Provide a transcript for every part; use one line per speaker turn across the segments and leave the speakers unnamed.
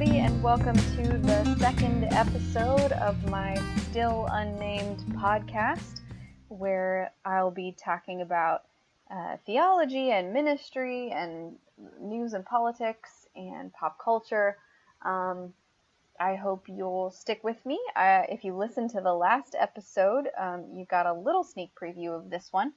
everybody, and welcome to the second episode of my still unnamed podcast, where I'll be talking about uh, theology and ministry and news and politics and pop culture. Um, I hope you'll stick with me. Uh, if you listened to the last episode, um, you got a little sneak preview of this one.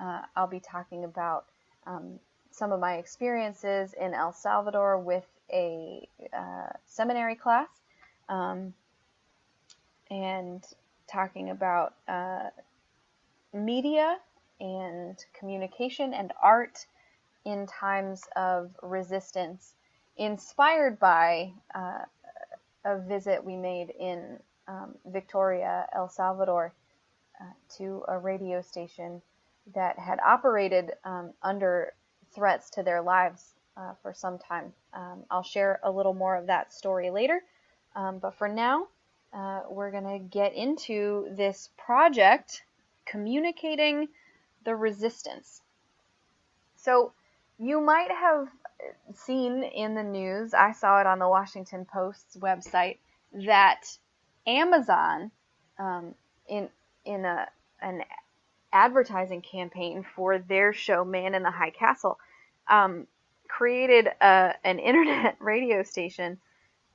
Uh, I'll be talking about um, some of my experiences in El Salvador with a uh, seminary class um, and talking about uh, media and communication and art in times of resistance, inspired by uh, a visit we made in um, Victoria, El Salvador, uh, to a radio station that had operated um, under threats to their lives uh, for some time. Um, I'll share a little more of that story later, um, but for now, uh, we're going to get into this project communicating the resistance. So, you might have seen in the news, I saw it on the Washington Post's website, that Amazon, um, in in a an advertising campaign for their show Man in the High Castle, um, created a, an internet radio station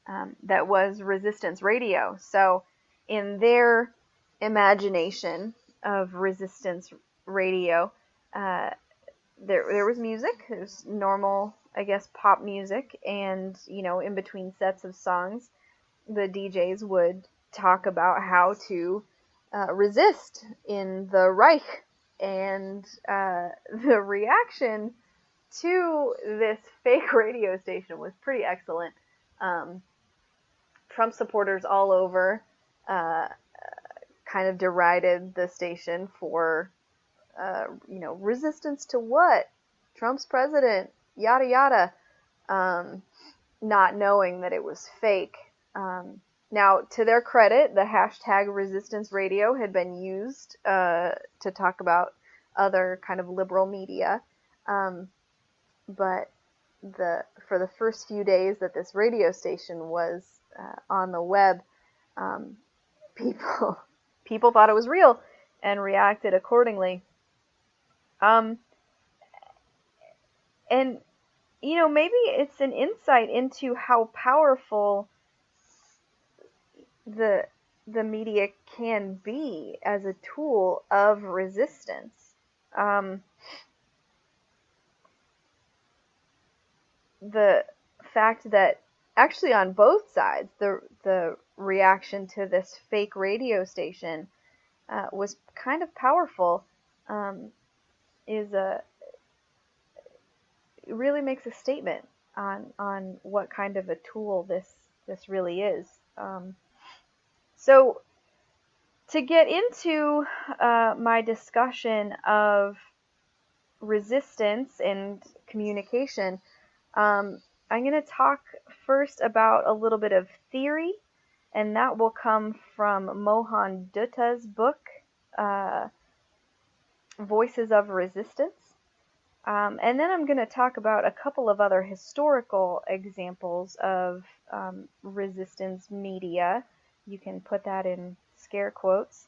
um, that was resistance radio. So, in their imagination of resistance radio, uh, there there was music. It was normal, I guess, pop music, and you know, in between sets of songs, the DJs would talk about how to uh, resist in the Reich, and uh, the reaction to this fake radio station was pretty excellent. Um, Trump supporters all over uh, kind of derided the station for, uh, you know, resistance to what? Trump's president, yada yada, um, not knowing that it was fake. Um, now, to their credit, the hashtag resistance radio had been used uh, to talk about other kind of liberal media. Um, but the for the first few days that this radio station was uh, on the web, um, people people thought it was real and reacted accordingly. Um, and you know maybe it's an insight into how powerful the the media can be as a tool of resistance. Um, the fact that actually on both sides, the the reaction to this fake radio station uh, was kind of powerful. Um, is a really makes a statement on on what kind of a tool this this really is. Um, so, to get into uh, my discussion of resistance and communication, um, I'm going to talk first about a little bit of theory, and that will come from Mohan Dutta's book, uh, Voices of Resistance. Um, and then I'm going to talk about a couple of other historical examples of um, resistance media you can put that in scare quotes.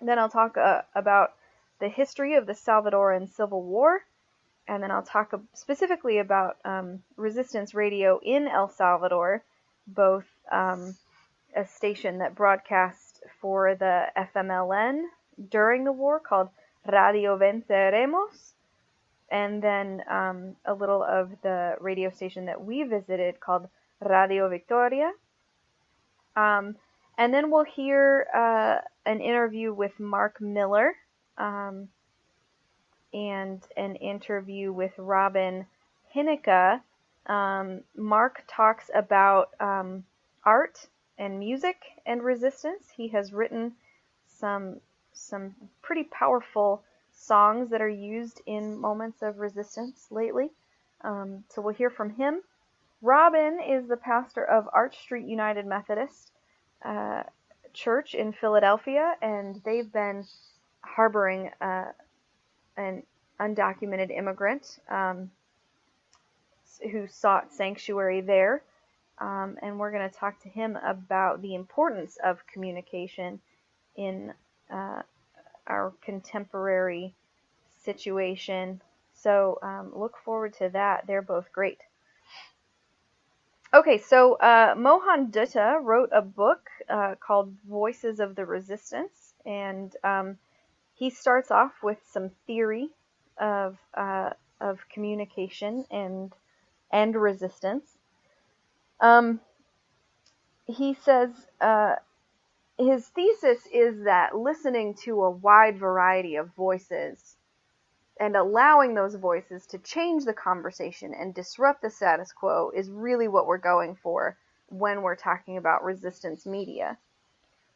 Then I'll talk uh, about the history of the Salvadoran Civil War, and then I'll talk specifically about um, resistance radio in El Salvador, both um, a station that broadcast for the FMLN during the war called Radio Venceremos, and then um, a little of the radio station that we visited called Radio Victoria. Um, and then we'll hear uh, an interview with Mark Miller um, and an interview with Robin Hynicka. Um, Mark talks about um, art and music and resistance. He has written some some pretty powerful songs that are used in moments of resistance lately. Um, so we'll hear from him. Robin is the pastor of Arch Street United Methodist uh, church in Philadelphia, and they've been harboring uh, an undocumented immigrant um, who sought sanctuary there. um, and we're going to talk to him about the importance of communication in uh, our contemporary situation. So um, look forward to that. They're both great. Okay, so uh, Mohan Dutta wrote a book uh, called Voices of the Resistance, and um, he starts off with some theory of uh, of communication and and resistance. Um, he says uh, his thesis is that listening to a wide variety of voices and allowing those voices to change the conversation and disrupt the status quo is really what we're going for when we're talking about resistance media.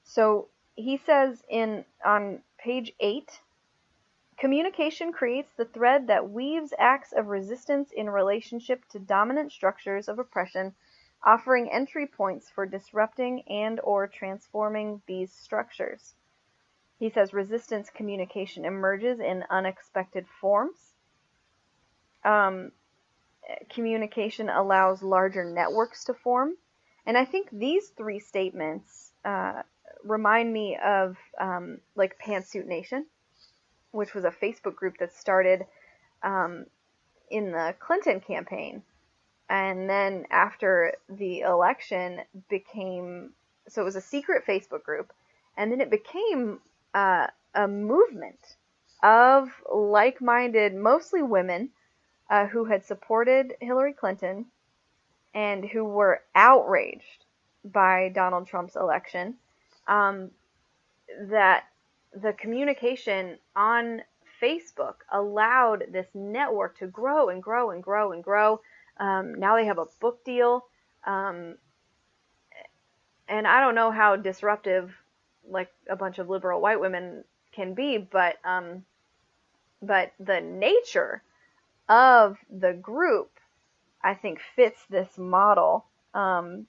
So he says in on page 8 communication creates the thread that weaves acts of resistance in relationship to dominant structures of oppression offering entry points for disrupting and or transforming these structures. He says resistance communication emerges in unexpected forms. Um, communication allows larger networks to form. And I think these three statements uh, remind me of um, like Pantsuit Nation, which was a Facebook group that started um, in the Clinton campaign and then after the election became so it was a secret Facebook group, and then it became uh, a movement of like-minded, mostly women, uh, who had supported Hillary Clinton and who were outraged by Donald Trump's election. Um, that the communication on Facebook allowed this network to grow and grow and grow and grow um, now they have a book deal. Um, and I don't know how disruptive like a bunch of liberal white women can be, but um, but the nature of the group, I think, fits this model um,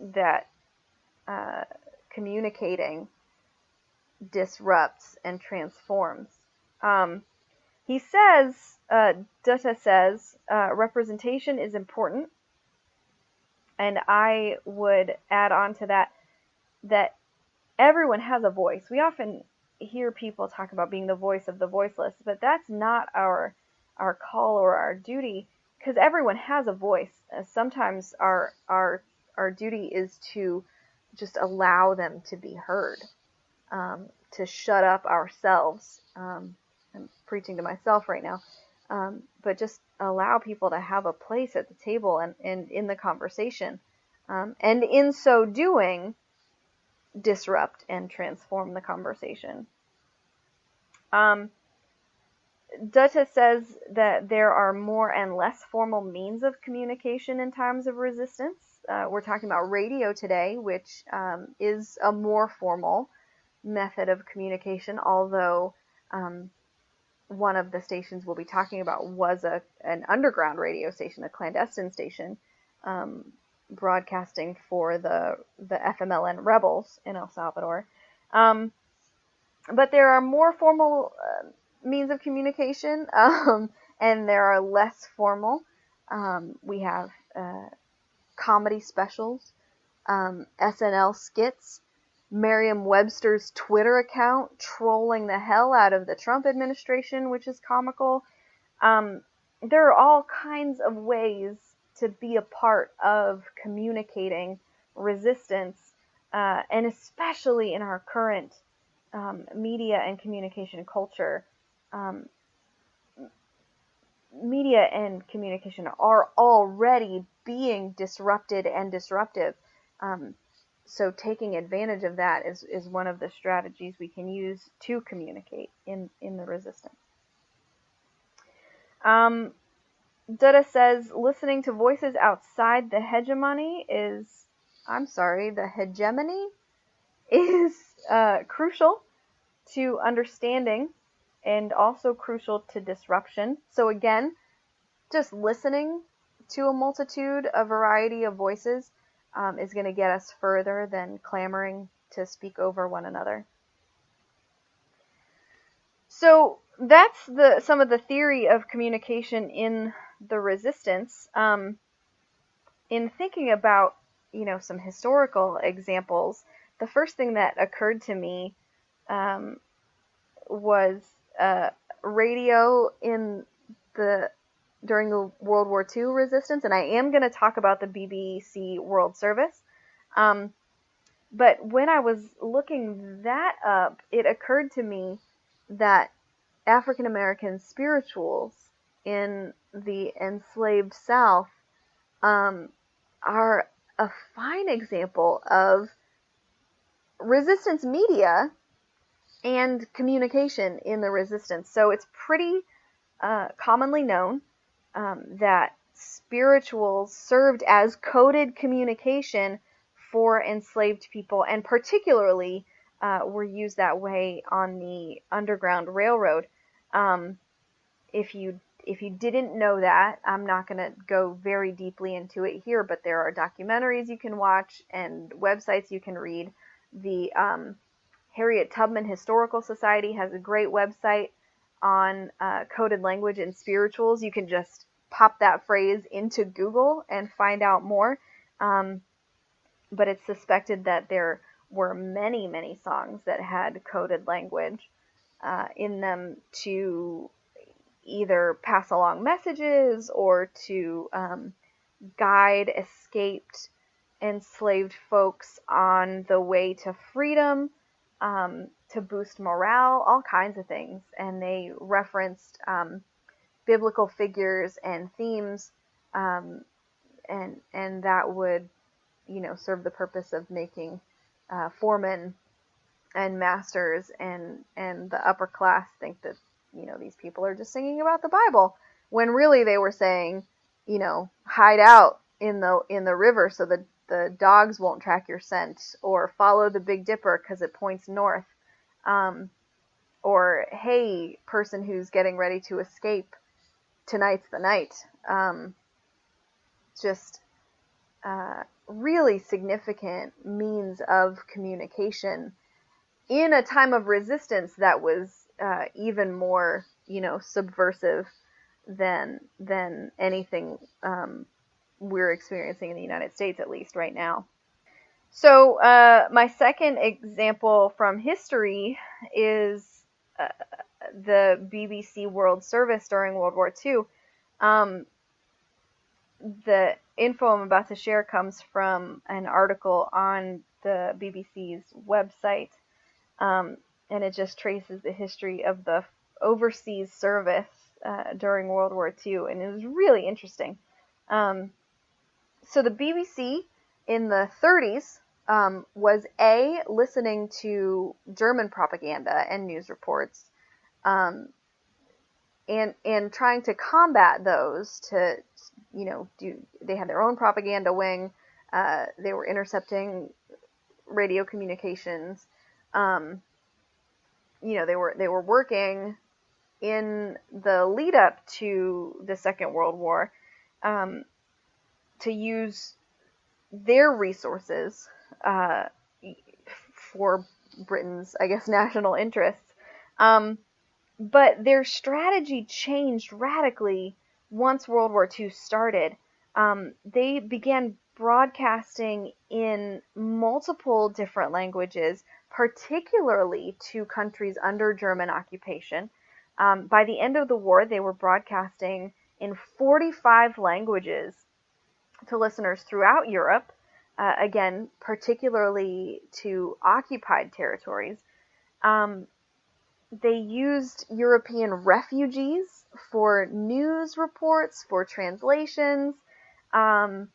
that uh, communicating disrupts and transforms. Um, he says, uh, Dutta says, uh, representation is important. And I would add on to that that everyone has a voice. We often hear people talk about being the voice of the voiceless, but that's not our our call or our duty because everyone has a voice. Uh, sometimes our our our duty is to just allow them to be heard, um, to shut up ourselves. Um, I'm preaching to myself right now, um, but just allow people to have a place at the table and, and in the conversation. Um, and in so doing, disrupt and transform the conversation. Um, Dutta says that there are more and less formal means of communication in times of resistance. Uh, we're talking about radio today, which um, is a more formal method of communication, although um, one of the stations we'll be talking about was a an underground radio station, a clandestine station, um, broadcasting for the the FMLN rebels in El Salvador. Um, but there are more formal uh, means of communication, um, and there are less formal. We have uh, comedy specials, um, SNL skits, Merriam Webster's Twitter account trolling the hell out of the Trump administration, which is comical. Um, there are all kinds of ways to be a part of communicating resistance, uh, and especially in our current um, media and communication culture. Um, media and communication are already being disrupted and disruptive. Um, so taking advantage of that is, is one of the strategies we can use to communicate in, in the resistance. Um, Dutta says listening to voices outside the hegemony is, I'm sorry, the hegemony is uh, crucial to understanding and also crucial to disruption. So again, just listening to a multitude, a variety of voices um, is going to get us further than clamoring to speak over one another. So that's the some of the theory of communication in the resistance. Um, in thinking about, you know, some historical examples, the first thing that occurred to me um, was uh, radio in the during the World War II resistance, and I am going to talk about the BBC World Service. Um, but when I was looking that up, it occurred to me that African American spirituals in the enslaved South um, are a fine example of resistance media and communication in the resistance. So it's pretty uh, commonly known um, that spirituals served as coded communication for enslaved people, and particularly uh, were used that way on the Underground Railroad. Um, if you if you didn't know that, I'm not going to go very deeply into it here, but there are documentaries you can watch and websites you can read. The um, Harriet Tubman Historical Society has a great website on uh, coded language and spirituals. You can just pop that phrase into Google and find out more. Um, but it's suspected that there were many, many songs that had coded language uh, in them to either pass along messages or to um, guide escaped enslaved folks on the way to freedom um, to boost morale, all kinds of things. And they referenced um, biblical figures and themes, um, and and that would, you know, serve the purpose of making uh, foremen and masters and and the upper class think that you know these people are just singing about the Bible when really they were saying, you know, hide out in the in the river so the the dogs won't track your scent, or follow the Big Dipper because it points north, um, or hey, person who's getting ready to escape, tonight's the night. Um, just uh, really significant means of communication in a time of resistance that was uh, even more, you know, subversive than than anything um, we're experiencing in the United States, at least right now. So, uh, my second example from history is uh, the BBC World Service during World War II. Um, the info I'm about to share comes from an article on the BBC's website, um, and it just traces the history of the overseas service uh, during World War II, and it was really interesting. Um, so the BBC in the 30s um, was a listening to German propaganda and news reports, um, and and trying to combat those to you know do they had their own propaganda wing. Uh, they were intercepting radio communications. Um, you know they were they were working in the lead up to the Second World War. Um, to use their resources uh, for Britain's, I guess, national interests. Um, but their strategy changed radically once World War II started. Um, they began broadcasting in multiple different languages, particularly to countries under German occupation. Um, by the end of the war, they were broadcasting in 45 languages to listeners throughout Europe, uh, again, particularly to occupied territories. Um, they used European refugees for news reports, for translations. Um,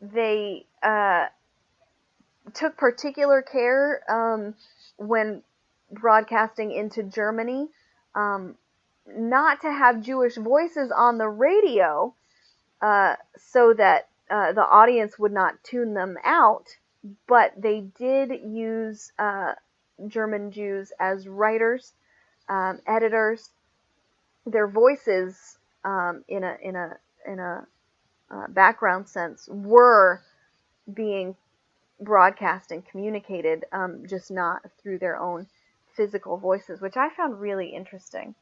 they uh, took particular care um, when broadcasting into Germany um, not to have Jewish voices on the radio uh, so that uh, the audience would not tune them out, but they did use uh, German Jews as writers, um, editors. Their voices, um, in a in a in a uh, background sense, were being broadcast and communicated, um, just not through their own physical voices, which I found really interesting.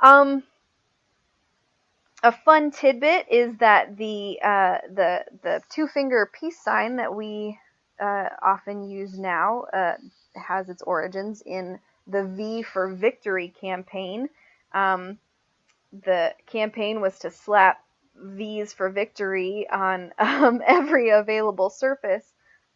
Um, a fun tidbit is that the uh, the the two finger peace sign that we uh, often use now uh, has its origins in the V for Victory campaign. Um, the campaign was to slap V's for victory on um, every available surface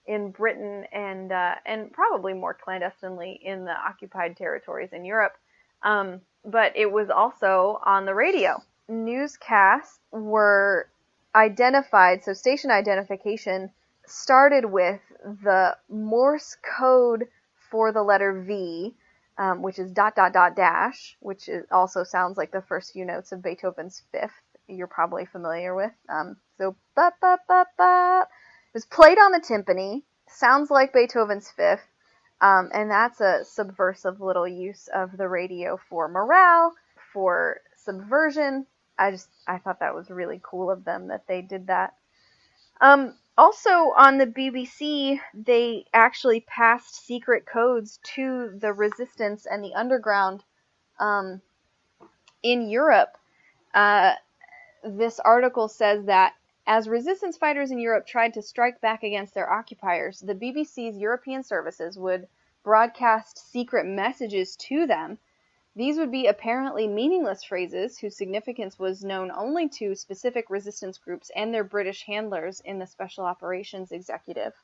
in Britain and uh, and probably more clandestinely in the occupied territories in Europe. Um, but it was also on the radio. Newscasts were identified, so station identification started with the Morse code for the letter V, um, which is dot dot dot dash, which is, also sounds like the first few notes of Beethoven's Fifth. You're probably familiar with. Um, so ba ba ba ba. It was played on the timpani. Sounds like Beethoven's Fifth, um, and that's a subversive little use of the radio for morale, for subversion. I just I thought that was really cool of them that they did that. Um, also on the BBC, they actually passed secret codes to the resistance and the underground um, in Europe. Uh, this article says that as resistance fighters in Europe tried to strike back against their occupiers, the BBC's European services would broadcast secret messages to them these would be apparently meaningless phrases whose significance was known only to specific resistance groups and their British handlers in the Special Operations Executive.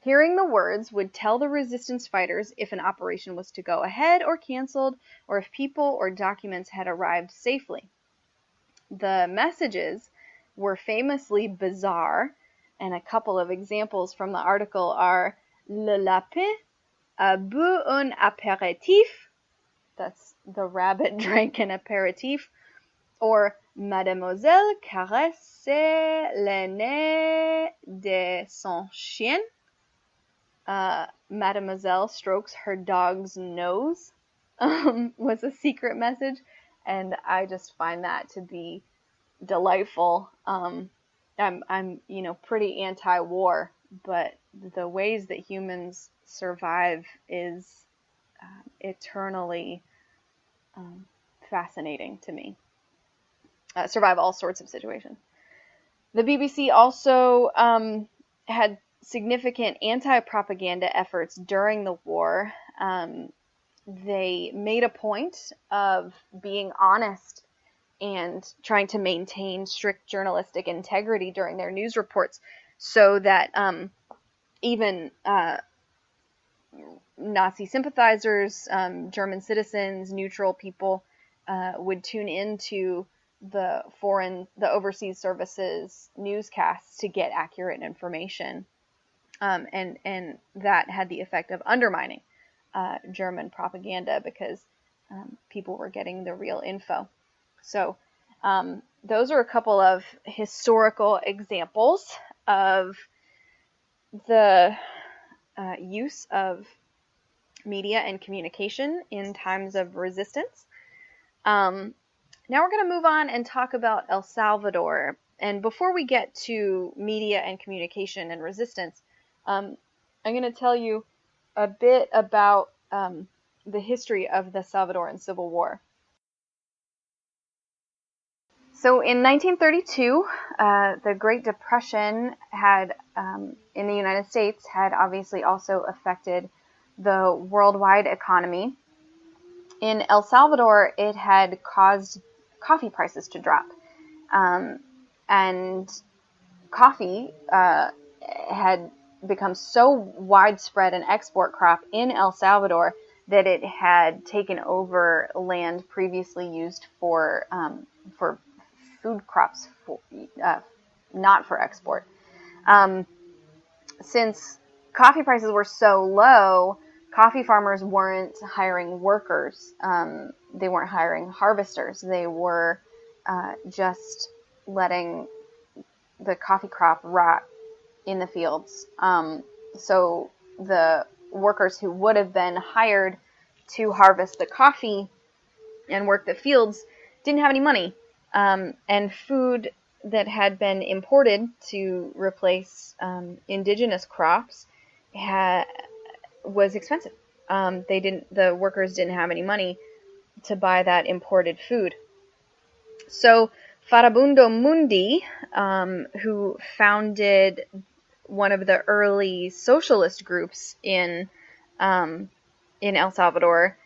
Hearing the words would tell the resistance fighters if an operation was to go ahead or canceled, or if people or documents had arrived safely. The messages were famously bizarre, and a couple of examples from the article are Le lapin a bu un apéritif that's the rabbit drank an aperitif, or Mademoiselle caresse le nez de son chien. Uh, Mademoiselle strokes her dog's nose um, was a secret message, and I just find that to be delightful. Um, I'm, I'm, you know, pretty anti-war, but the ways that humans survive is uh, eternally um, fascinating to me. Uh, survive all sorts of situations. The BBC also um, had significant anti propaganda efforts during the war. Um, they made a point of being honest and trying to maintain strict journalistic integrity during their news reports so that um, even uh, Nazi sympathizers, um, German citizens, neutral people uh, would tune into the foreign, the overseas services newscasts to get accurate information, um, and and that had the effect of undermining uh, German propaganda because um, people were getting the real info. So um, those are a couple of historical examples of the uh, use of media and communication in times of resistance. Um, now we're going to move on and talk about El Salvador. And before we get to media and communication and resistance, um, I'm going to tell you a bit about um, the history of the Salvadoran Civil War. So in 1932, uh, the Great Depression had, um, in the United States, had obviously also affected the worldwide economy. In El Salvador, it had caused coffee prices to drop. Um, and coffee uh, had become so widespread an export crop in El Salvador that it had taken over land previously used for um, for food crops, for, uh, not for export. Um, since coffee prices were so low, coffee farmers weren't hiring workers. Um, they weren't hiring harvesters. They were uh, just letting the coffee crop rot in the fields. Um, so the workers who would have been hired to harvest the coffee and work the fields didn't have any money. Um, and food that had been imported to replace um, indigenous crops had was expensive. Um, they didn't, the workers didn't have any money to buy that imported food. So Farabundo Mundi, um, who founded one of the early socialist groups in um, in El Salvador,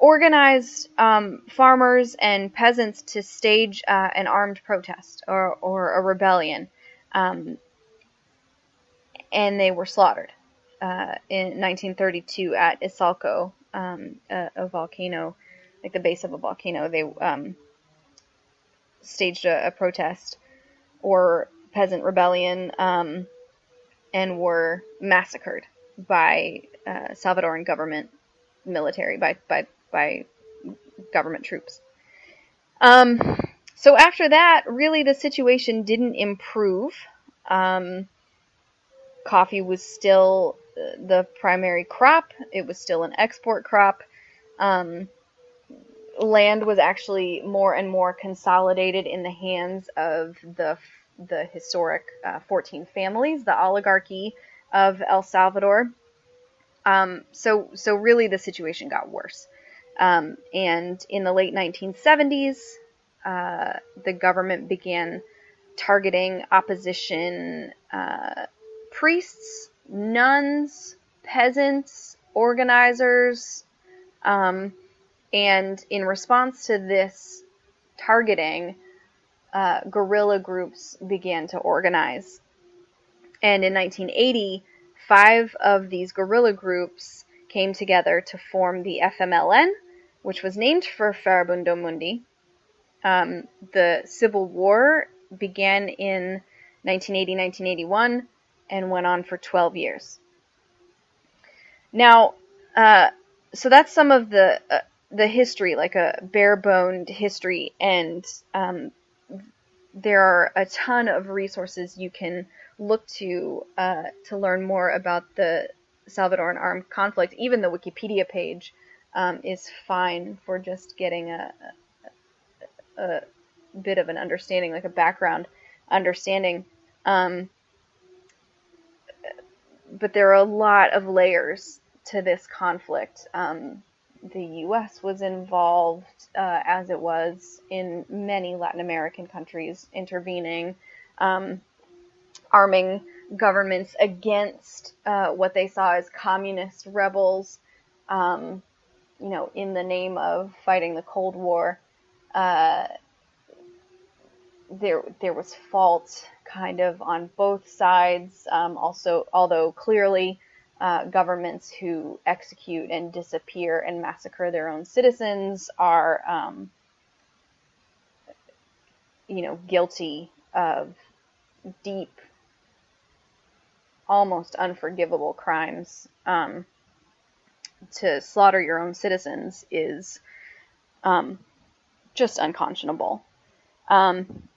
organized um, farmers and peasants to stage uh, an armed protest or, or a rebellion, um, and they were slaughtered uh, in 1932 at Izalco, um, a, a, volcano, like the base of a volcano. They um, staged a, a, protest or peasant rebellion um, and were massacred by uh, Salvadoran government military by by by government troops. Um, so after that, really the situation didn't improve. Um, coffee was still the primary crop. It was still an export crop. Um, land was actually more and more consolidated in the hands of the the historic uh, 14 families, the oligarchy of El Salvador. Um, so, so really the situation got worse. Um, and in the late 1970s, uh, the government began targeting opposition uh, priests, nuns, peasants, organizers. Um, and in response to this targeting, uh, guerrilla groups began to organize. And in 1980, five of these guerrilla groups came together to form the FMLN, which was named for Farabundo Mundi. Um, the Civil War began in 1980 1981 and went on for 12 years. Now, uh, so that's some of the uh, the history, like a bare boned history, and um, there are a ton of resources you can look to uh, to learn more about the Salvadoran armed conflict. Even the Wikipedia page um, is fine for just getting a, a, a, bit of an understanding, like a background understanding. Um, but there are a lot of layers to this conflict. Um, the U.S. was involved, uh, as it was in many Latin American countries, intervening, um, arming governments against uh, what they saw as communist rebels, um, you know, in the name of fighting the Cold War. Uh, there, there was fault kind of on both sides. Um, also, although clearly uh, governments who execute and disappear and massacre their own citizens are, um, you know, guilty of deep, almost unforgivable crimes. Um, to slaughter your own citizens is um, just unconscionable. Um,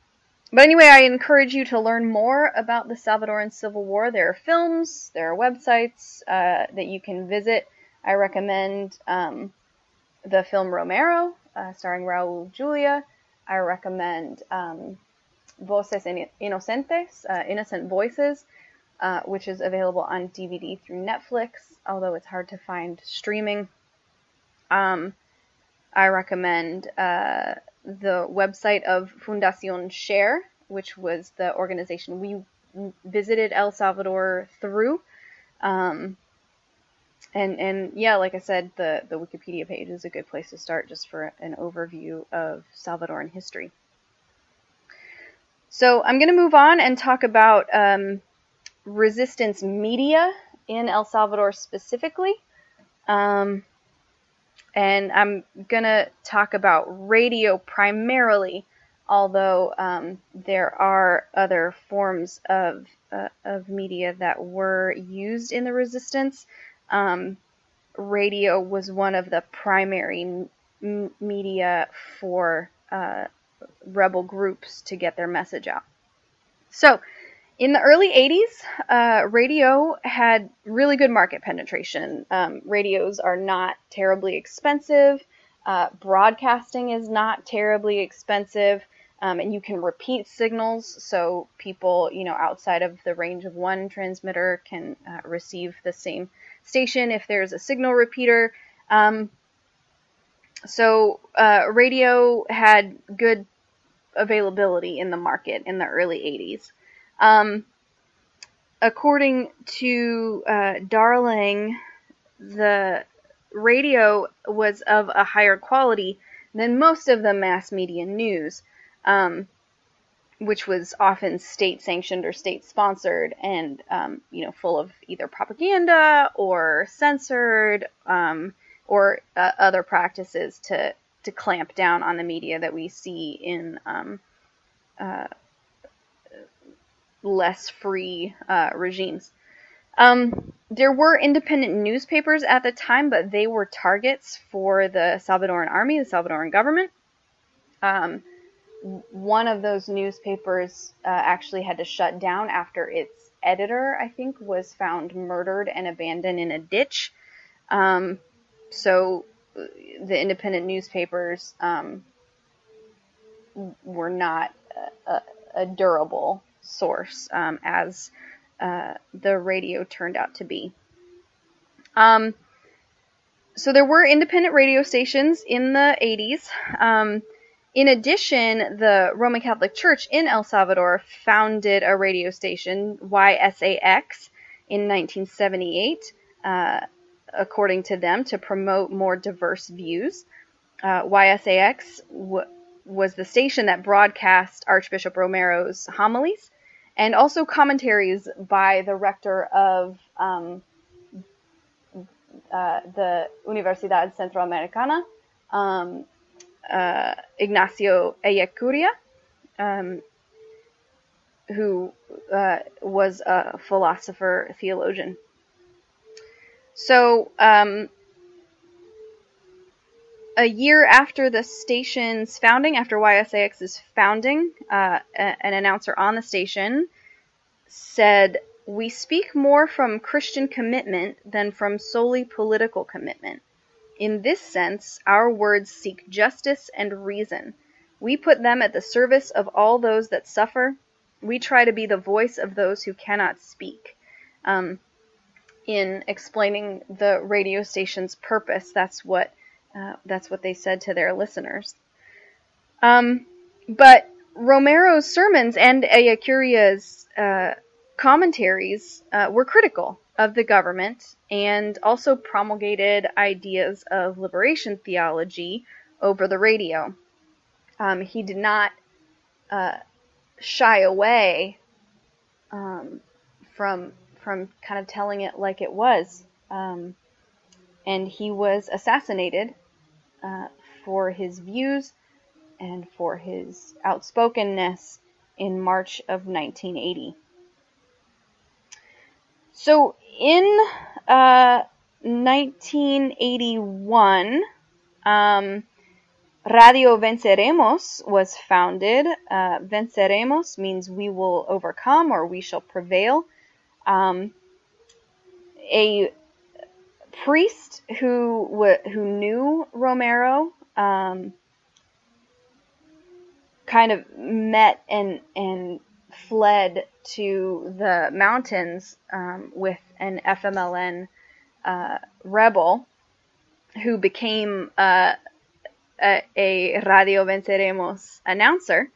but anyway, I encourage you to learn more about the Salvadoran Civil War. There are films, there are websites uh, that you can visit. I recommend um, the film Romero, uh, starring Raul Julia. I recommend um, Voces Inocentes, uh, Innocent Voices, uh, which is available on DVD through Netflix, although it's hard to find streaming. Um, I recommend uh, the website of Fundación Share, which was the organization we visited El Salvador through. Um, and and yeah, like I said, the the Wikipedia page is a good place to start just for an overview of Salvadoran history. So I'm going to move on and talk about um, resistance media in El Salvador specifically. Um, and I'm gonna talk about radio primarily, although um, there are other forms of uh, of media that were used in the resistance. Um, radio was one of the primary m- media for uh, rebel groups to get their message out. So in the early 80s, uh, radio had really good market penetration. Um, radios are not terribly expensive. Uh, broadcasting is not terribly expensive. Um, and you can repeat signals, so people, you know, outside of the range of one transmitter can uh, receive the same station if there's a signal repeater. Um, so uh, radio had good availability in the market in the early 80s. Um, according to uh, Darling, the radio was of a higher quality than most of the mass media news, um, which was often state sanctioned or state sponsored and um, you know full of either propaganda or censored um, or uh, other practices to to clamp down on the media that we see in um, uh, less free uh, regimes. Um, there were independent newspapers at the time, but they were targets for the Salvadoran army, the Salvadoran government. Um, one of those newspapers uh, actually had to shut down after its editor, I think, was found murdered and abandoned in a ditch. Um, so uh, the independent newspapers um, were not a, a durable source um, as uh, the radio turned out to be. Um, so there were independent radio stations in the 80s. Um, in addition, the Roman Catholic Church in El Salvador founded a radio station, YSAX, in 1978, uh, according to them, to promote more diverse views. Uh, YSAX w- was the station that broadcast Archbishop Romero's homilies and also commentaries by the rector of um, uh, the Universidad Centroamericana, um, uh, Ignacio Ellacuría, um, who uh, was a philosopher theologian. So, um, a year after the station's founding, after YSAX's founding, uh, an announcer on the station said, We speak more from Christian commitment than from solely political commitment. In this sense, our words seek justice and reason. We put them at the service of all those that suffer. We try to be the voice of those who cannot speak. Um, in explaining the radio station's purpose, that's what uh, that's what they said to their listeners. Um, but Romero's sermons and Ellacuría's uh, commentaries uh, were critical of the government and also promulgated ideas of liberation theology over the radio. Um, he did not uh, shy away um, from from kind of telling it like it was, um, and he was assassinated uh, for his views and for his outspokenness in March of 1980. So in uh, 1981, um, Radio Venceremos was founded. Uh, venceremos means we will overcome or we shall prevail. Um, a priest who w- who knew Romero um, kind of met and and fled to the mountains um, with an FMLN uh, rebel who became uh, a, a, Radio Venceremos announcer.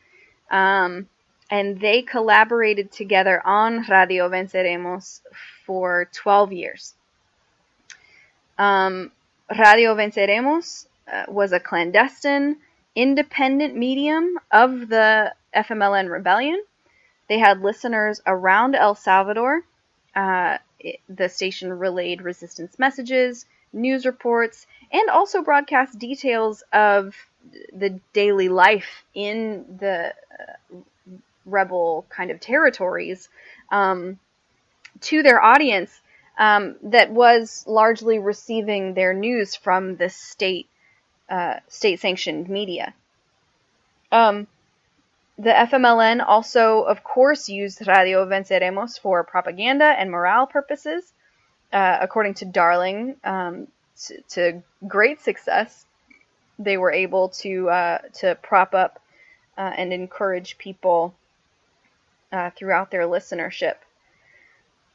Um, and they collaborated together on Radio Venceremos for 12 years. Um, Radio Venceremos uh, was a clandestine, independent medium of the FMLN rebellion. They had listeners around El Salvador. Uh, it, the station relayed resistance messages, news reports, and also broadcast details of the daily life in the uh, rebel kind of territories um, to their audience um, that was largely receiving their news from the state uh, state sanctioned media. Um, the FMLN also, of course, used Radio Venceremos for propaganda and morale purposes, uh, according to Darling, um, to, to, great success. They were able to uh, to prop up uh, and encourage people uh, throughout their listenership.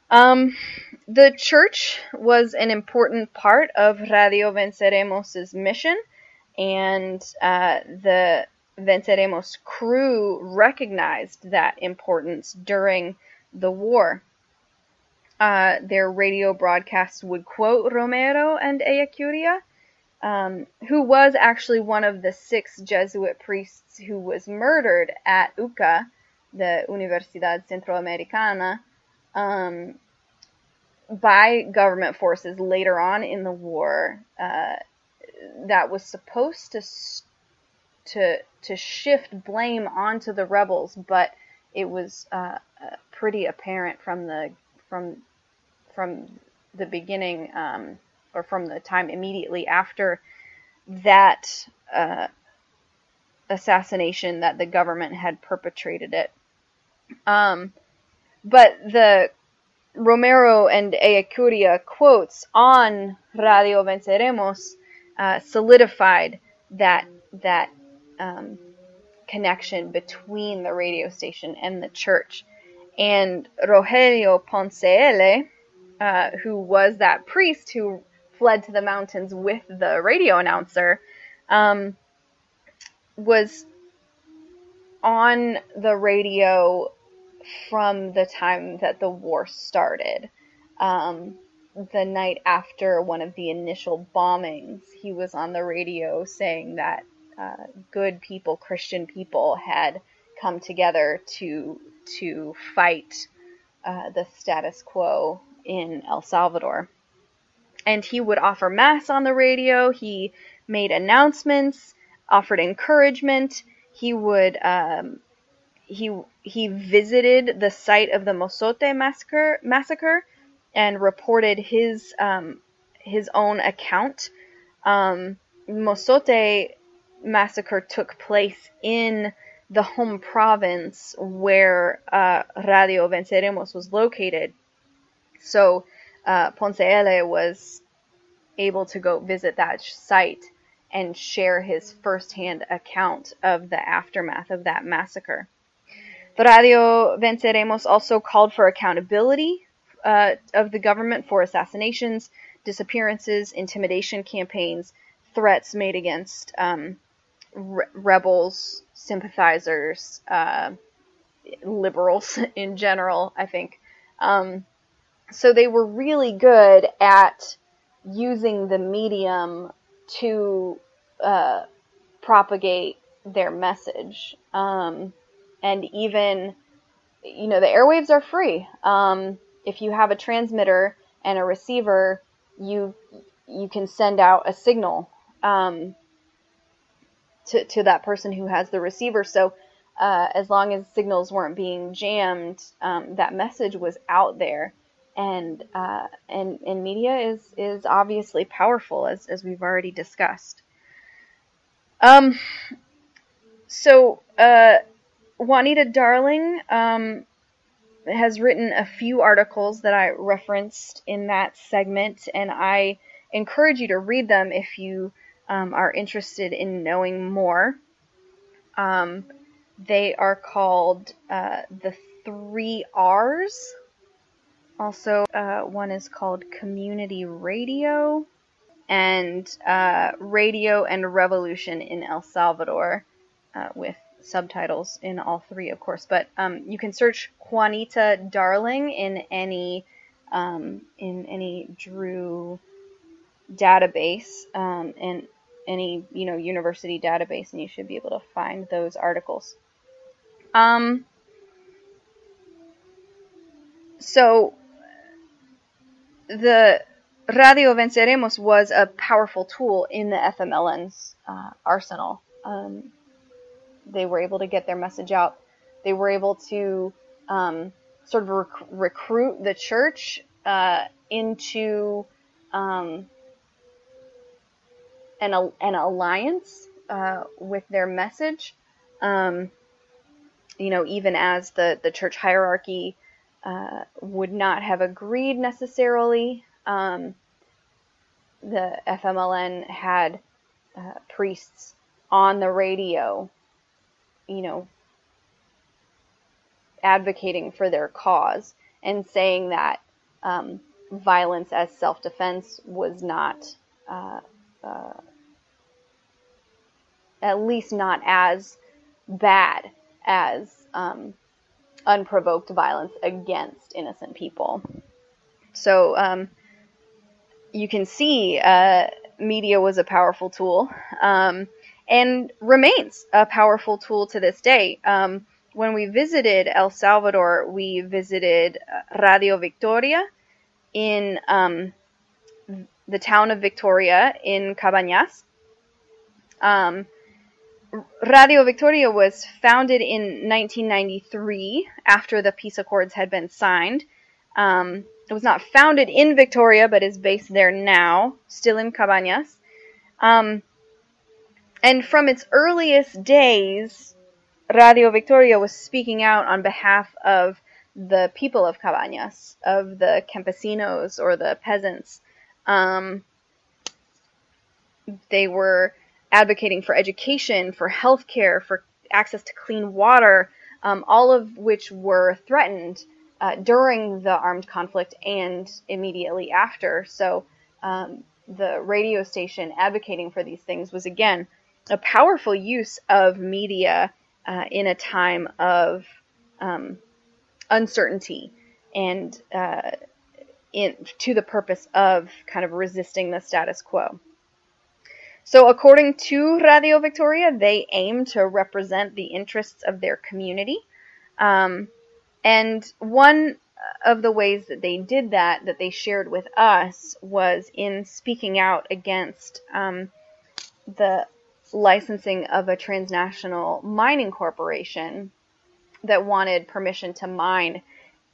Um, the church was an important part of Radio Venceremos' mission, and uh, the Venceremos crew recognized that importance during the war. Uh, their radio broadcasts would quote Romero and Ellacuría, um, who was actually one of the six Jesuit priests who was murdered at UCA, the Universidad Centroamericana, um, by government forces later on in the war. Uh, that was supposed to to to shift blame onto the rebels, but it was uh, uh, pretty apparent from the from from the beginning um, or from the time immediately after that uh, assassination that the government had perpetrated it. Um, but the Romero and Ellacuría quotes on Radio Venceremos uh, solidified that that um, connection between the radio station and the church. And Rogelio Ponseele, uh, who was that priest who fled to the mountains with the radio announcer, um, was on the radio from the time that the war started. Um, the night after one of the initial bombings, he was on the radio saying that uh, good people, Christian people, had come together to to fight uh, the status quo in El Salvador. And he would offer mass on the radio. He made announcements, offered encouragement. He would um, he he visited the site of the Mozote massacre massacre and reported his um, his own account. Um, Mozote massacre took place in the home province where uh, Radio Venceremos was located. So uh, Ponseele was able to go visit that site and share his firsthand account of the aftermath of that massacre. Radio Venceremos also called for accountability uh, of the government for assassinations, disappearances, intimidation campaigns, threats made against um, re- rebels, sympathizers, uh, liberals in general, I think. Um, so they were really good at using the medium to uh, propagate their message. Um, and even, you know, the airwaves are free. Um, if you have a transmitter and a receiver, you you can send out a signal. Um, to, to that person who has the receiver. So uh, as long as signals weren't being jammed, um, that message was out there. And, uh, and and media is is obviously powerful as as we've already discussed. Um, so uh, Juanita Darling um, has written a few articles that I referenced in that segment, and I encourage you to read them if you um, are interested in knowing more. Um, they are called uh, the three R's. Also, uh, one is called Community Radio and uh, Radio and Revolution in El Salvador, uh, with subtitles in all three, of course. But um, you can search Juanita Darling in any um, in any Drew database, um, and any you know university database and you should be able to find those articles. Um, so the Radio Venceremos was a powerful tool in the FMLN's uh, arsenal. Um, they were able to get their message out. They were able to um, sort of rec- recruit the church uh, into um, an, an alliance uh, with their message. Um, you know, even as the, the church hierarchy uh, would not have agreed necessarily, um, the FMLN had uh, priests on the radio, you know, advocating for their cause and saying that um, violence as self defense was not uh, uh, at least not as bad as um, unprovoked violence against innocent people. So um, you can see uh, media was a powerful tool um, and remains a powerful tool to this day. Um, when we visited El Salvador, we visited uh, Radio Victoria in um, the town of Victoria in Cabañas. Um, Radio Victoria was founded in 1993 after the peace accords had been signed. Um, it was not founded in Victoria, but is based there now, still in Cabañas. Um, and from its earliest days, Radio Victoria was speaking out on behalf of the people of Cabañas, of the campesinos or the peasants. Um, they were advocating for education, for health care, for access to clean water, um, all of which were threatened uh, during the armed conflict and immediately after. So um, the radio station advocating for these things was again a powerful use of media uh, in a time of um, uncertainty and uh, in, to the purpose of kind of resisting the status quo. So, according to Radio Victoria, they aim to represent the interests of their community. Um, and one of the ways that they did that, that they shared with us, was in speaking out against um, the licensing of a transnational mining corporation that wanted permission to mine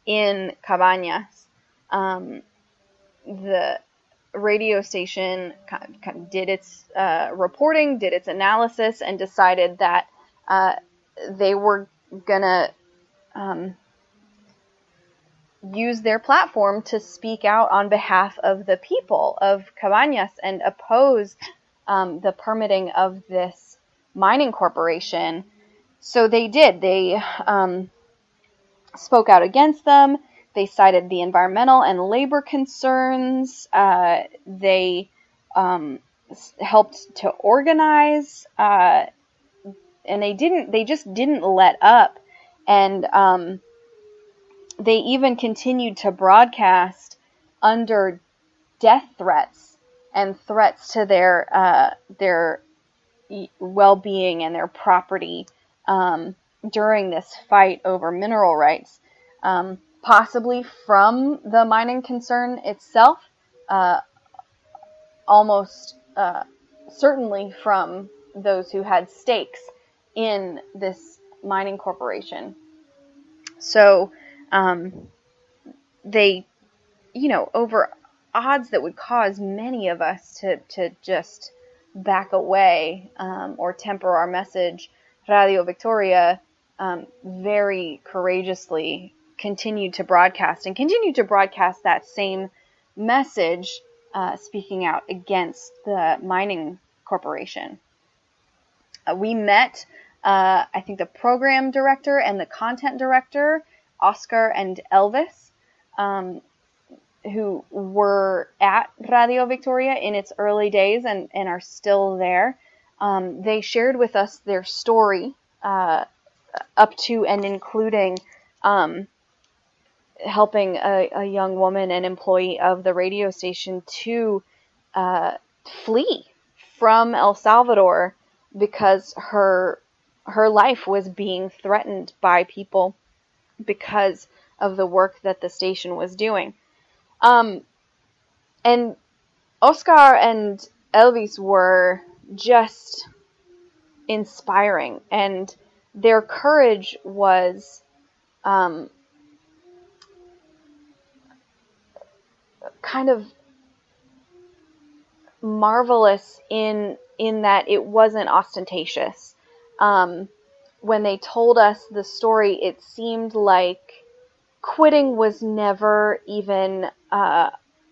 in Cabañas. Um, the radio station kind of did its uh, reporting, did its analysis, and decided that uh, they were gonna um, use their platform to speak out on behalf of the people of Cabañas and oppose um, the permitting of this mining corporation. So they did. They um, spoke out against them. They cited the environmental and labor concerns. Uh, they um, helped to organize, uh, and they didn't. They just didn't let up, and um, they even continued to broadcast under death threats and threats to their uh, their well-being and their property um, during this fight over mineral rights. Um, possibly from the mining concern itself, uh, almost uh, certainly from those who had stakes in this mining corporation. So um, they, you know, over odds that would cause many of us to, to just back away um, or temper our message, Radio Victoria um, very courageously continued to broadcast and continued to broadcast that same message, uh, speaking out against the mining corporation. Uh, we met, uh, I think, the program director and the content director, Oscar and Elvis, um, who were at Radio Victoria in its early days and, and are still there. Um, they shared with us their story uh, up to and including um, helping a, a, young woman, an employee of the radio station, to uh, flee from El Salvador because her her life was being threatened by people because of the work that the station was doing. Um, and Oscar and Elvis were just inspiring, and their courage was um, kind of marvelous in in that it wasn't ostentatious. Um, when they told us the story, it seemed like quitting was never even uh,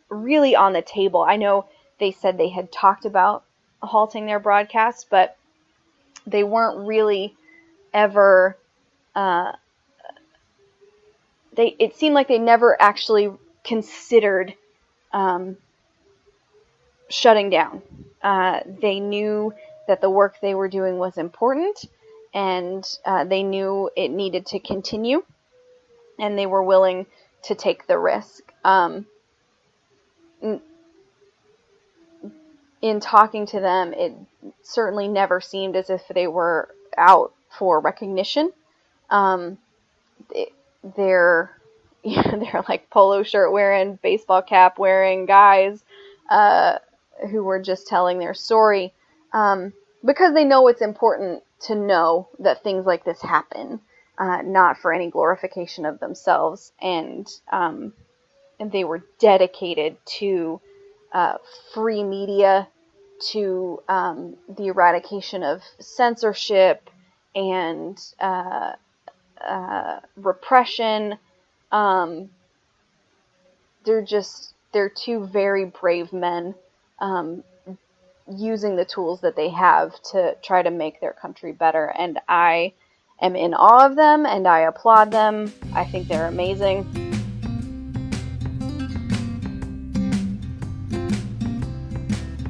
really on the table. I know they said they had talked about halting their broadcast, but they weren't really ever. Uh, they it seemed like they never actually considered um, shutting down. Uh, they knew that the work they were doing was important, and uh, they knew it needed to continue, and they were willing to take the risk. Um, in talking to them, it certainly never seemed as if they were out for recognition. Um, they're they're like polo shirt wearing, baseball cap wearing guys uh, who were just telling their story um, because they know it's important to know that things like this happen, uh, not for any glorification of themselves, and um, and they were dedicated to uh, free media, to um, the eradication of censorship and uh, uh, repression. Um, they're just they're two very brave men um, using the tools that they have to try to make their country better. And I am in awe of them and I applaud them. I think they're amazing.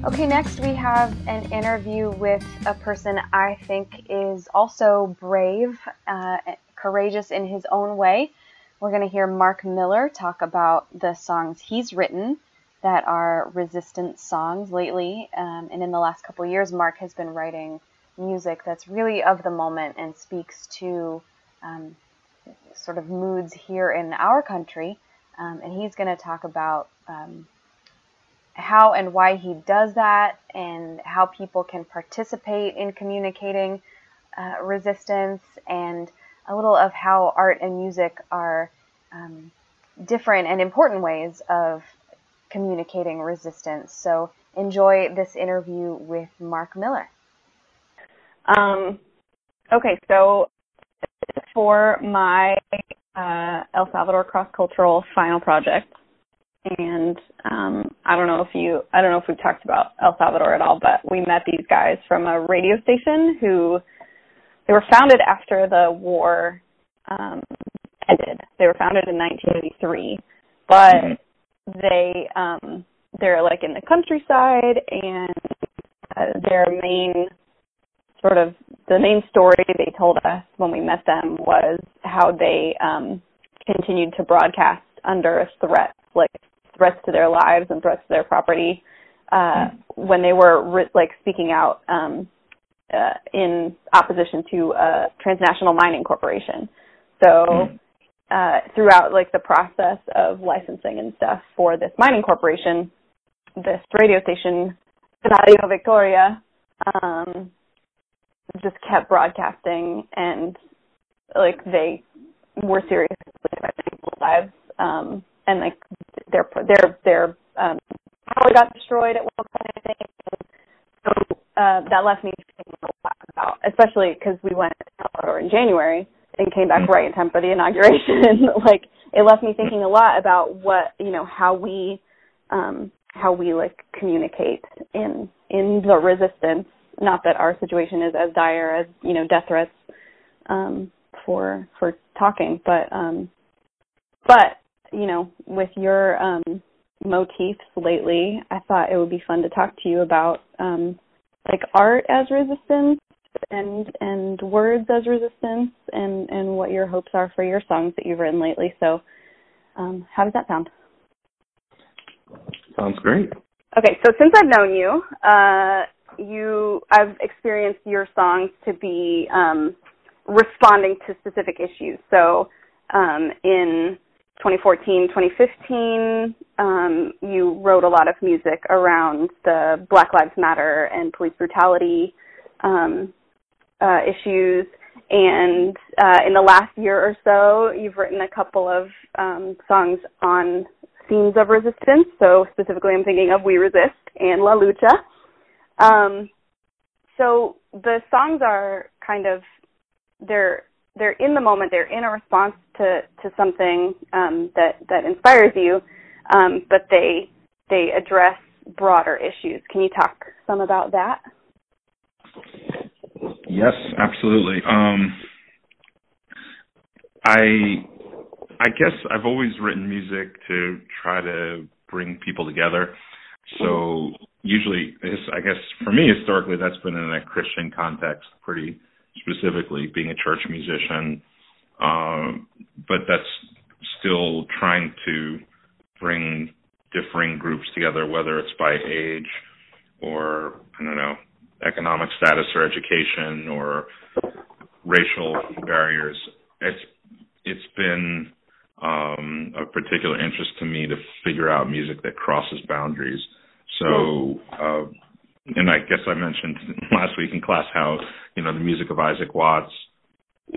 Okay, next we have an interview with a person I think is also brave, uh, courageous in his own way. We're going to hear Mark Miller talk about the songs he's written that are resistance songs lately. Um, and in the last couple years, Mark has been writing music that's really of the moment and speaks to um, sort of moods here in our country. Um, and he's going to talk about um, how and why he does that and how people can participate in communicating uh, resistance and a little of how art and music are um, different and important ways of communicating resistance. So enjoy this interview with Mark Miller. Um, okay, so for my uh, El Salvador cross cultural final project, and um, I don't know if you I don't know if we've talked about El Salvador at all, but we met these guys from a radio station who they were founded after the war um, ended. They were founded in 1983, but mm-hmm. they um, they're like in the countryside, and uh, their main sort of the main story they told us when we met them was how they um, continued to broadcast under a threat, like threats to their lives and threats to their property uh, mm-hmm. when they were re- like speaking out um, uh, in opposition to a transnational mining corporation. So uh, throughout like the process of licensing and stuff for this mining corporation, this radio station, Radio Victoria, um, just kept broadcasting and like they were seriously affecting people's lives. Um, and like their their their um, power got destroyed at one point, I think. And so uh, that left me thinking a lot about, especially because we went to Salvador in January and came back mm-hmm. right in time for the inauguration. like it left me thinking a lot about what you know how we um, how we like communicate in in the resistance. Not that our situation is as dire as you know death threats um, for for talking, but um, but you know, with your um, motifs lately, I thought it would be fun to talk to you about um, like art as resistance and and words as resistance and and what your hopes are for your songs that you've written lately. So, um, how does that sound?
Sounds great.
Okay, so since I've known you, uh, you I've experienced your songs to be um, responding to specific issues. So, um, in 2014, 2015, um, you wrote a lot of music around the Black Lives Matter and police brutality um, uh, issues. And uh, in the last year or so, you've written a couple of um, songs on themes of resistance. So specifically, I'm thinking of We Resist and La Lucha. Um, so the songs are kind of they're they're in the moment, they're in a response to, to something um, that, that inspires you, um, but they, they address broader issues. Can you talk some about that?
Yes, absolutely. Um, I I guess I've always written music to try to bring people together. So usually, I guess for me historically, that's been in a Christian context pretty specifically being a church musician, um, but that's still trying to bring differing groups together, whether it's by age or I don't know economic status or education or racial barriers. It's it's been um, of particular interest to me to figure out music that crosses boundaries. So, uh, and I guess I mentioned last week in class how you know the music of Isaac Watts,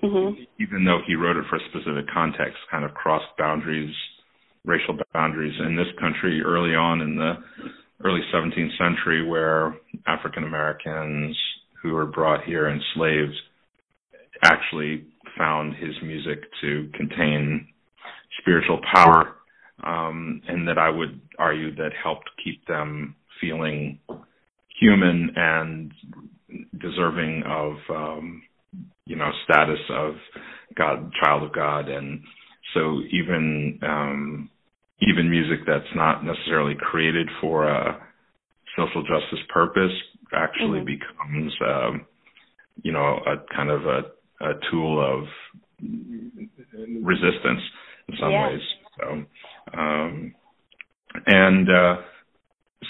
mm-hmm. even though he wrote it for a specific context, kind of crossed boundaries, racial boundaries in this country early on in the early 17th century, where African Americans who were brought here enslaved actually found his music to contain spiritual power, um, and that I would argue that helped keep them feeling human and deserving of um, you know status of God, child of God, and so even um, even music that's not necessarily created for a social justice purpose actually mm-hmm. becomes um, you know a kind of a, a tool of resistance in some yeah. ways. So, um, and uh,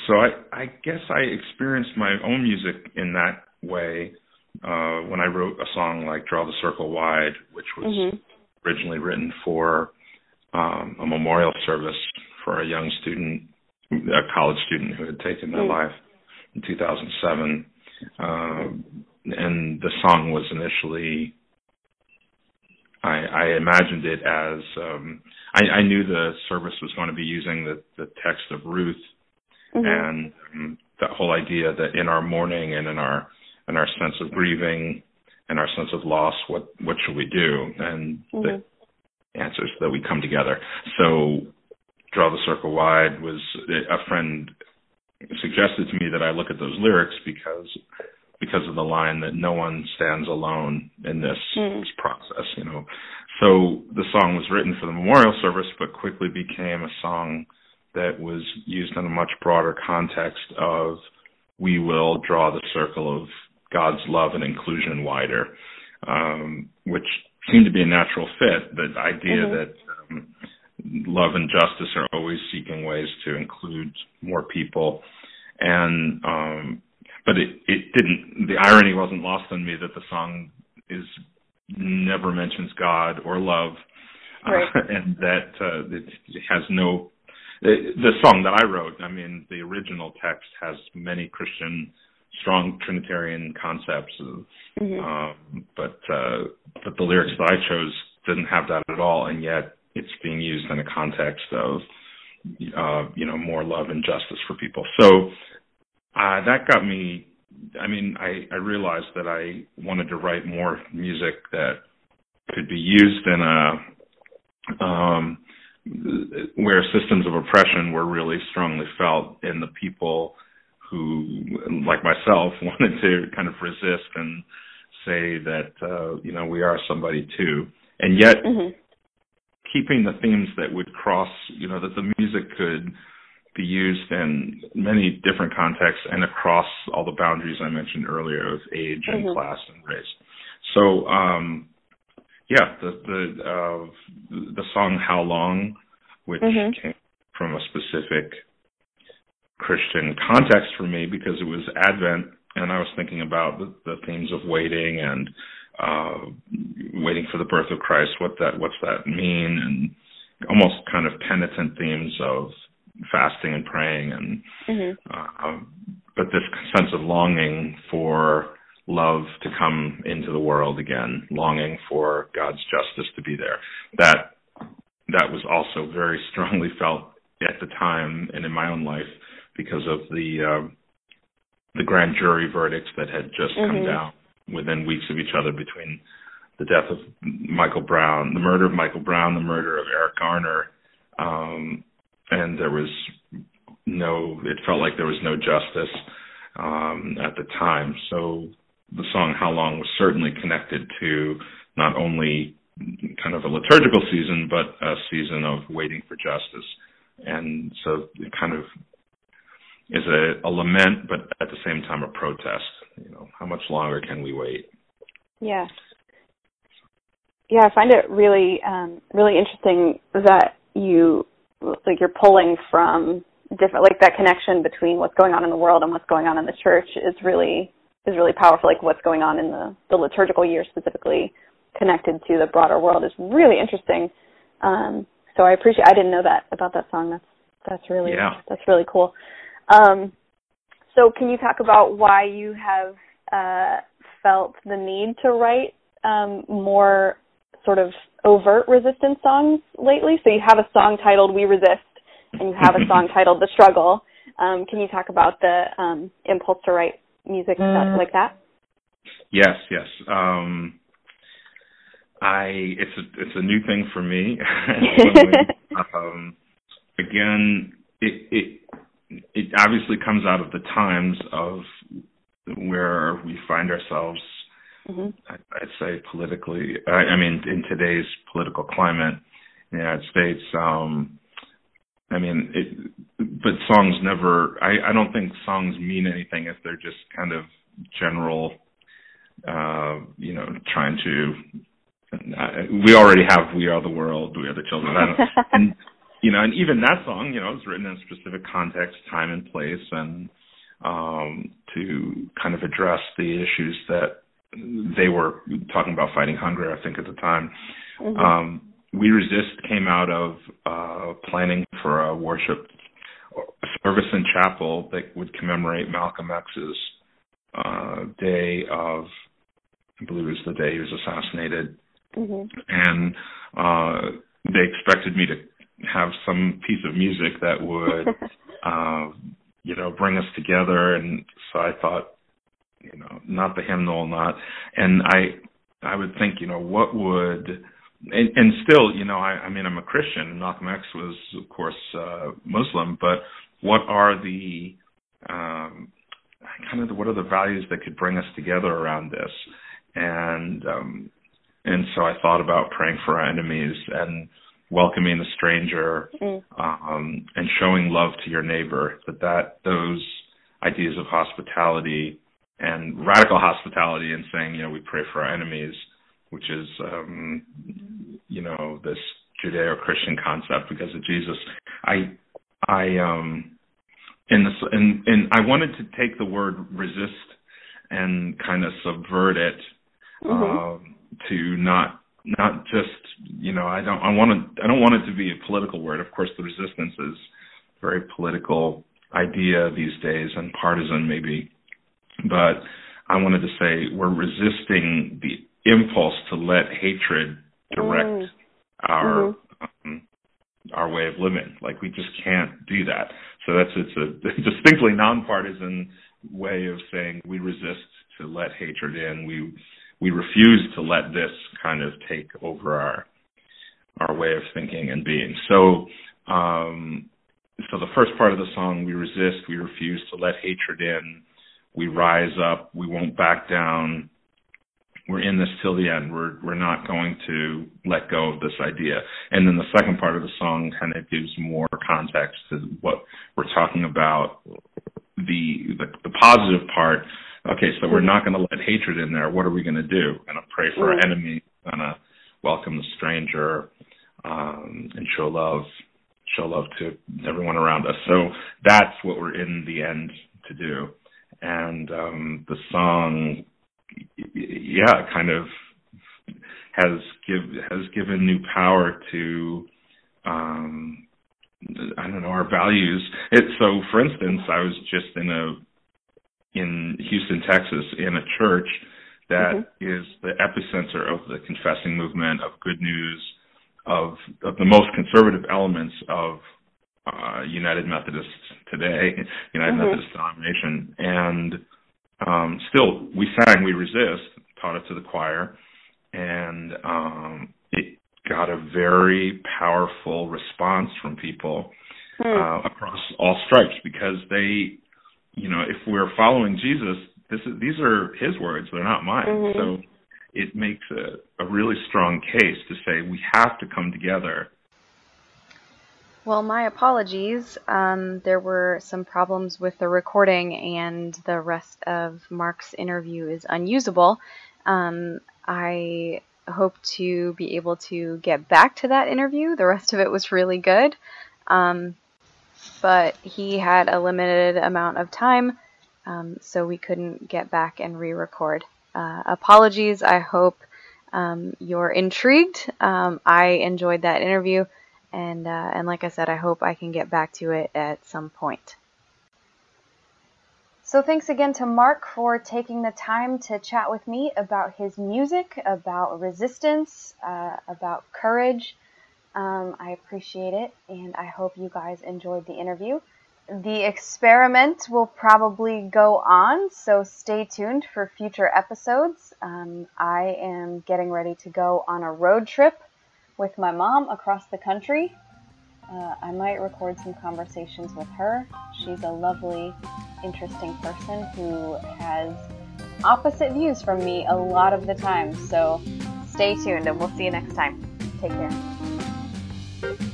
so I, I guess I experienced my own music in that way uh, when I wrote a song like "Draw the Circle Wide," which was mm-hmm. originally written for um, a memorial service for a young student, a college student who had taken their mm-hmm. life in 2007. Um, and the song was initially I, I imagined it as um, I, I knew the service was going to be using the, the text of Ruth mm-hmm. and um, that whole idea that in our mourning and in our in our sense of grieving and our sense of loss, what what should we do? And mm-hmm. the answers that we come together. So draw the circle wide was a friend suggested to me that I look at those lyrics because because of the line that no one stands alone in this, mm. this process, you know. So the song was written for the memorial service, but quickly became a song that was used in a much broader context of we will draw the circle of God's love and inclusion wider, um, which seemed to be a natural fit. The idea mm-hmm. that um, love and justice are always seeking ways to include more people, and um, but it it didn't. The irony wasn't lost on me that the song is never mentions God or love,
right.
uh, and that uh, it has no. The, the song that I wrote, I mean, the original text has many Christian, strong Trinitarian concepts, mm-hmm. um, but uh, but the lyrics that I chose didn't have that at all, and yet it's being used in a context of uh, you know more love and justice for people. So uh, that got me. I mean, I, I realized that I wanted to write more music that could be used in a um, where systems of oppression were really strongly felt in the people who, like myself, wanted to kind of resist and say that uh, you know we are somebody too, and yet mm-hmm. keeping the themes that would cross, you know, that the music could be used in many different contexts and across all the boundaries I mentioned earlier of age and mm-hmm. class and race. So, um, yeah, the the uh, the song "How Long," which mm-hmm. came from a specific Christian context for me because it was Advent, and I was thinking about the, the themes of waiting and uh, waiting for the birth of Christ. What that what's that mean? And almost kind of penitent themes of fasting and praying and mm-hmm. uh, but this sense of longing for love to come into the world again longing for god's justice to be there that that was also very strongly felt at the time and in my own life because of the uh, the grand jury verdicts that had just mm-hmm. come down within weeks of each other between the death of Michael Brown, the murder of Michael Brown, the murder of Eric Garner, um, and there was no it felt like there was no justice um, at the time. So the song "How Long" was certainly connected to not only kind of a liturgical season, but a season of waiting for justice. And so it kind of is a, a lament, but at the same time a protest. You know, how much longer can we wait?
Yeah. Yeah, I find it really, um, really interesting that you, like, you're pulling from different, like, that connection between what's going on in the world and what's going on in the church is really, is really powerful. Like, what's going on in the, the liturgical year specifically connected to the broader world is really interesting. Um, so I appreciate. I didn't know that about that song. That's that's really
yeah.
that's really cool. Um, so can you talk about why you have uh, felt the need to write um, more sort of overt resistance songs lately? So you have a song titled "We Resist" and you have a song titled "The Struggle." Um, can you talk about the um, impulse to write music mm. like that?
Yes, yes. Um, I it's a it's a new thing for me. um, again, it it it obviously comes out of the times of where we find ourselves. Mm-hmm. I, I'd say politically. I, I mean, in today's political climate in the United States. Um, I mean, it, but songs never. I, I don't think songs mean anything if they're just kind of general. Uh, you know, trying to we already have "We Are the World," "We Are the Children," and you know, and even that song, you know, is written in a specific context, time, and place, and um, to kind of address the issues that they were talking about fighting hunger. I think at the time, mm-hmm. um, "We Resist" came out of uh, planning for a worship service in chapel that would commemorate Malcolm X's uh, day of, I believe it was the day he was assassinated Mm-hmm. And uh, they expected me to have some piece of music that would, uh, you know, bring us together. And so I thought, you know, not the hymnal, not, and I, I would think, you know, what would, and, and still, you know, I, I mean, I'm a Christian, and Malcolm X was, of course, uh, Muslim, but what are the, um, kind of the, what are the values that could bring us together around this? And um, and so I thought about praying for our enemies and welcoming the stranger mm. um, and showing love to your neighbor. That that those ideas of hospitality and radical hospitality and saying, you know, we pray for our enemies, which is, um, you know, this Judeo-Christian concept because of Jesus. I, I, um, in this, and and I wanted to take the word resist and kind of subvert it. Mm-hmm. Um, to not not just you know I don't I want to I don't want it to be a political word. Of course, the resistance is a very political idea these days and partisan maybe, but I wanted to say we're resisting the impulse to let hatred direct mm. our mm-hmm. um, our way of living. Like we just can't do that. So that's it's a distinctly nonpartisan way of saying we resist to let hatred in. We we refuse to let this kind of take over our our way of thinking and being. So um, so the first part of the song, we resist, we refuse to let hatred in, we rise up, we won't back down. We're in this till the end. We're we're not going to let go of this idea. And then the second part of the song kind of gives more context to what we're talking about. The the, the positive part okay, so we're not going to let hatred in there. What are we going to do? We're going to pray for our enemy. We're going to welcome the stranger um, and show love, show love to everyone around us. So that's what we're in the end to do. And um, the song, yeah, kind of has give has given new power to um, I don't know our values. It, so, for instance, I was just in a in Houston, Texas, in a church that mm-hmm. is the epicenter of the confessing movement, of good news, of of the most conservative elements of uh, United Methodist today, United mm-hmm. Methodist denomination, and um, still we sang "We Resist," taught it to the choir, and um, it got a very powerful response from people mm. uh, across all stripes because they you know, if we're following Jesus, this is, these are his words, they're not mine. Mm-hmm. So it makes a, a really strong case to say we have to come together.
Well, my apologies. Um, there were some problems with the recording, and the rest of Mark's interview is unusable. Um, I hope to be able to get back to that interview. The rest of it was really good. Um, but he had a limited amount of time, um, so we couldn't get back and re record. Uh, apologies. I hope um, you're intrigued. Um, I enjoyed that interview, and, uh, and like I said, I hope I can get back to it at some point. So thanks again to Mark for taking the time to chat with me about his music, about resistance, uh, about courage. Um, I appreciate it, and I hope you guys enjoyed the interview. The experiment will probably go on, so stay tuned for future episodes. Um, I am getting ready to go on a road trip with my mom across the country. Uh, I might record some conversations with her. She's a lovely, interesting person who has opposite views from me a lot of the time. So stay tuned and we'll see you next time. Take care.